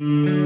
Mm-hmm.